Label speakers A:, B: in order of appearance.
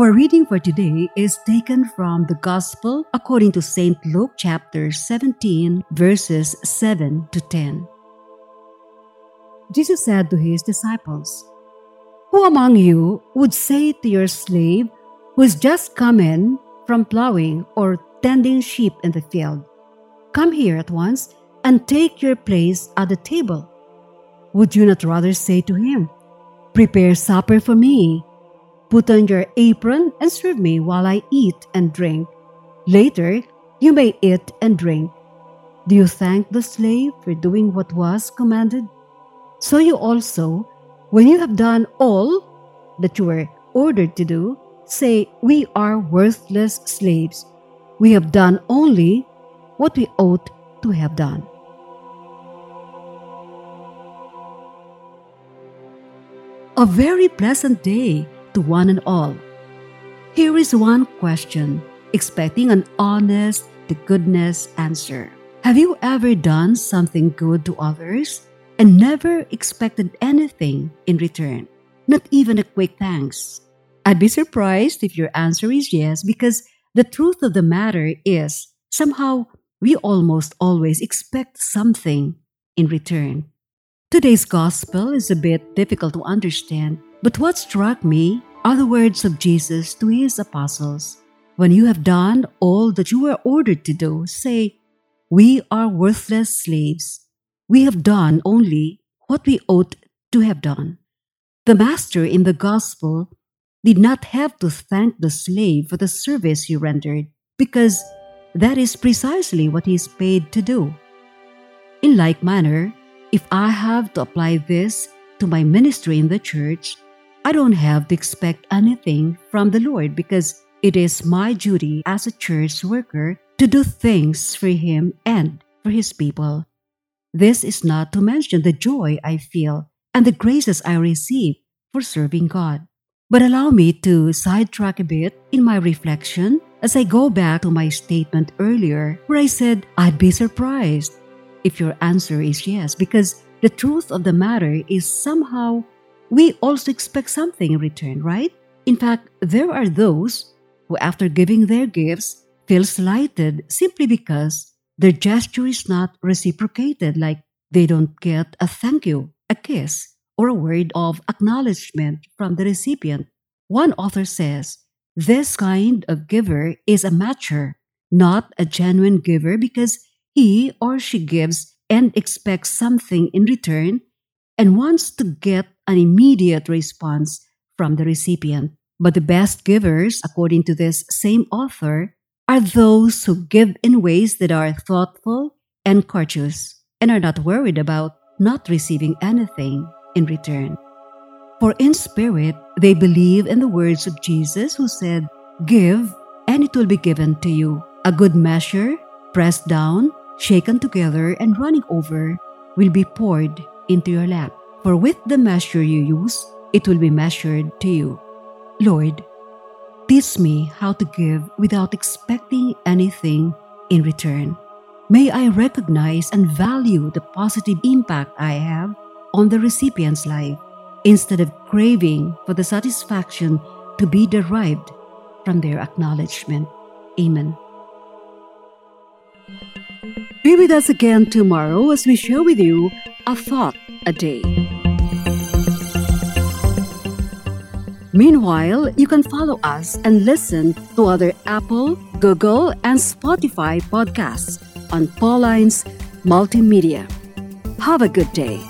A: Our reading for today is taken from the Gospel according to St. Luke chapter 17, verses 7 to 10. Jesus said to his disciples, Who among you would say to your slave who has just come in from plowing or tending sheep in the field, Come here at once and take your place at the table? Would you not rather say to him, Prepare supper for me? Put on your apron and serve me while I eat and drink. Later, you may eat and drink. Do you thank the slave for doing what was commanded? So you also, when you have done all that you were ordered to do, say, We are worthless slaves. We have done only what we ought to have done. A very pleasant day to one and all. Here is one question, expecting an honest to goodness answer. Have you ever done something good to others and never expected anything in return? Not even a quick thanks. I'd be surprised if your answer is yes because the truth of the matter is somehow we almost always expect something in return. Today's gospel is a bit difficult to understand but what struck me are the words of Jesus to his apostles When you have done all that you were ordered to do, say, We are worthless slaves. We have done only what we ought to have done. The master in the gospel did not have to thank the slave for the service he rendered, because that is precisely what he is paid to do. In like manner, if I have to apply this to my ministry in the church, I don't have to expect anything from the Lord because it is my duty as a church worker to do things for Him and for His people. This is not to mention the joy I feel and the graces I receive for serving God. But allow me to sidetrack a bit in my reflection as I go back to my statement earlier where I said I'd be surprised if your answer is yes, because the truth of the matter is somehow we also expect something in return, right? In fact, there are those who, after giving their gifts, feel slighted simply because their gesture is not reciprocated, like they don't get a thank you, a kiss, or a word of acknowledgement from the recipient. One author says, This kind of giver is a matcher, not a genuine giver because he or she gives and expects something in return and wants to get an immediate response from the recipient. But the best givers, according to this same author, are those who give in ways that are thoughtful and courteous and are not worried about not receiving anything in return. For in spirit, they believe in the words of Jesus, who said, Give, and it will be given to you. A good measure, pressed down, shaken together, and running over, will be poured into your lap. For with the measure you use, it will be measured to you. Lord, teach me how to give without expecting anything in return. May I recognize and value the positive impact I have on the recipient's life instead of craving for the satisfaction to be derived from their acknowledgement. Amen. Be with us again tomorrow as we share with you a thought a day. Meanwhile, you can follow us and listen to other Apple, Google, and Spotify podcasts on Paulines Multimedia. Have a good day.